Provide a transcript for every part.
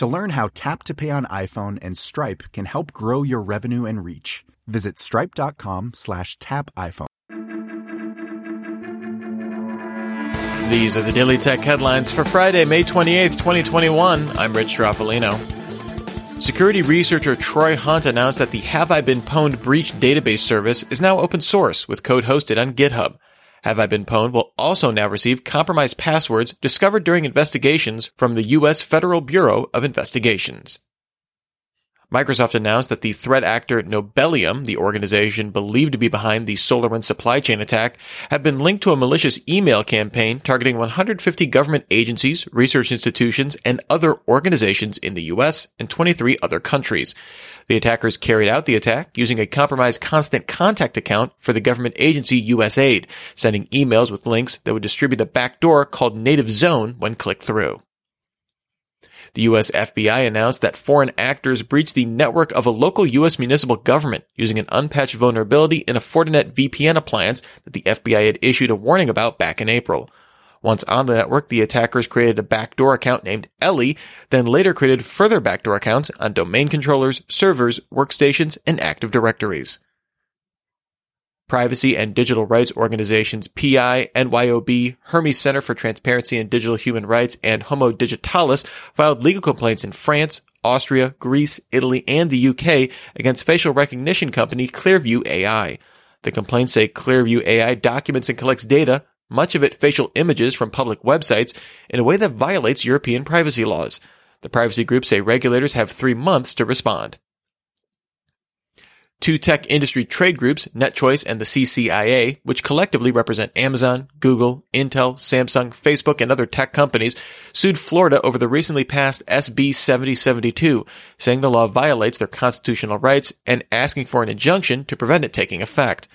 To learn how Tap to Pay on iPhone and Stripe can help grow your revenue and reach, visit stripe.com slash tap iPhone. These are the Daily Tech headlines for Friday, May 28th, 2021. I'm Rich Stroffolino. Security researcher Troy Hunt announced that the Have I Been Pwned breach database service is now open source with code hosted on GitHub. Have I Been Pwned will also now receive compromised passwords discovered during investigations from the U.S. Federal Bureau of Investigations. Microsoft announced that the threat actor Nobelium, the organization believed to be behind the SolarWinds supply chain attack, had been linked to a malicious email campaign targeting 150 government agencies, research institutions, and other organizations in the US and 23 other countries. The attackers carried out the attack using a compromised Constant Contact account for the government agency USAID, sending emails with links that would distribute a backdoor called NativeZone when clicked through. The US FBI announced that foreign actors breached the network of a local US municipal government using an unpatched vulnerability in a Fortinet VPN appliance that the FBI had issued a warning about back in April. Once on the network, the attackers created a backdoor account named Ellie, then later created further backdoor accounts on domain controllers, servers, workstations, and Active Directories. Privacy and digital rights organizations PI, noyb, Hermes Center for Transparency and Digital Human Rights, and Homo Digitalis filed legal complaints in France, Austria, Greece, Italy, and the UK against facial recognition company Clearview AI. The complaints say Clearview AI documents and collects data, much of it facial images from public websites, in a way that violates European privacy laws. The privacy groups say regulators have three months to respond. Two tech industry trade groups, NetChoice and the CCIA, which collectively represent Amazon, Google, Intel, Samsung, Facebook, and other tech companies, sued Florida over the recently passed SB 7072, saying the law violates their constitutional rights and asking for an injunction to prevent it taking effect.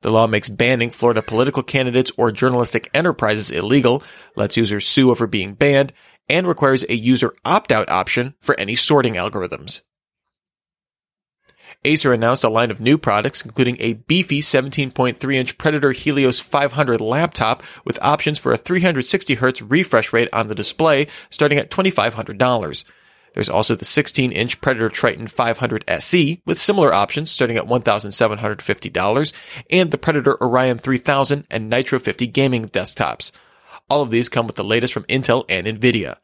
The law makes banning Florida political candidates or journalistic enterprises illegal, lets users sue over being banned, and requires a user opt-out option for any sorting algorithms. Acer announced a line of new products, including a beefy 17.3 inch Predator Helios 500 laptop with options for a 360Hz refresh rate on the display, starting at $2,500. There's also the 16 inch Predator Triton 500 SE with similar options starting at $1,750, and the Predator Orion 3000 and Nitro 50 gaming desktops. All of these come with the latest from Intel and Nvidia.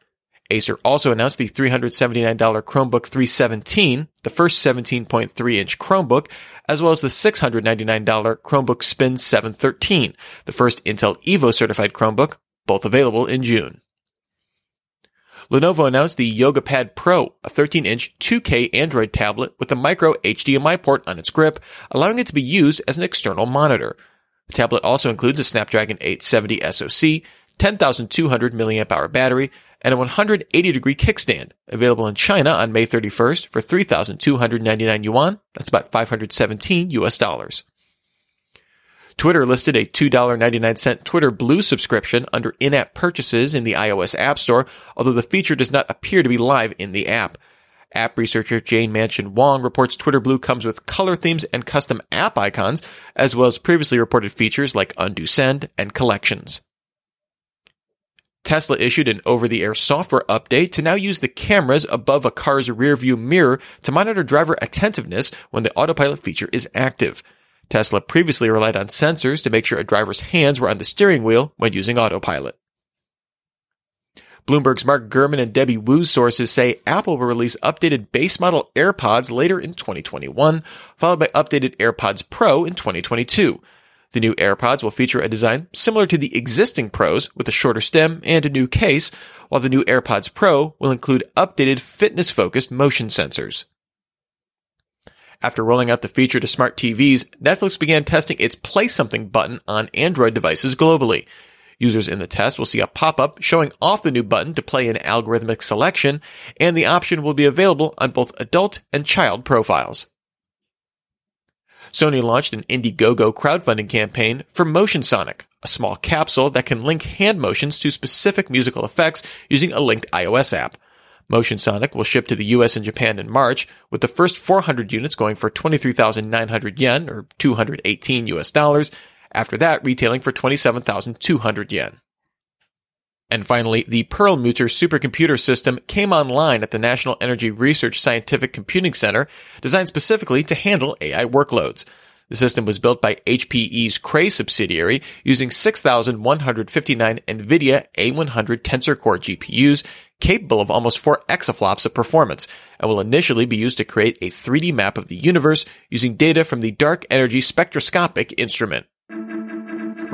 Acer also announced the $379 Chromebook 317, the first 17.3 inch Chromebook, as well as the $699 Chromebook Spin 713, the first Intel Evo certified Chromebook, both available in June. Lenovo announced the Yoga Pad Pro, a 13 inch 2K Android tablet with a micro HDMI port on its grip, allowing it to be used as an external monitor. The tablet also includes a Snapdragon 870 SoC, 10,200 mAh battery, and a 180 degree kickstand, available in China on May 31st for 3,299 yuan. That's about 517 US dollars. Twitter listed a $2.99 Twitter Blue subscription under in-app purchases in the iOS App Store, although the feature does not appear to be live in the app. App researcher Jane Manchun Wong reports Twitter Blue comes with color themes and custom app icons, as well as previously reported features like undo send and collections. Tesla issued an over the air software update to now use the cameras above a car's rearview mirror to monitor driver attentiveness when the autopilot feature is active. Tesla previously relied on sensors to make sure a driver's hands were on the steering wheel when using autopilot. Bloomberg's Mark Gurman and Debbie Wu's sources say Apple will release updated base model AirPods later in 2021, followed by updated AirPods Pro in 2022. The new AirPods will feature a design similar to the existing Pros with a shorter stem and a new case, while the new AirPods Pro will include updated fitness focused motion sensors. After rolling out the feature to smart TVs, Netflix began testing its Play Something button on Android devices globally. Users in the test will see a pop-up showing off the new button to play an algorithmic selection, and the option will be available on both adult and child profiles. Sony launched an Indiegogo crowdfunding campaign for Motion Sonic, a small capsule that can link hand motions to specific musical effects using a linked iOS app. Motion Sonic will ship to the US and Japan in March, with the first 400 units going for 23,900 yen, or 218 US dollars, after that retailing for 27,200 yen. And finally, the Perlmutter supercomputer system came online at the National Energy Research Scientific Computing Center, designed specifically to handle AI workloads. The system was built by HPE's Cray subsidiary using 6,159 NVIDIA A100 Tensor Core GPUs capable of almost 4 exaflops of performance and will initially be used to create a 3D map of the universe using data from the Dark Energy Spectroscopic instrument.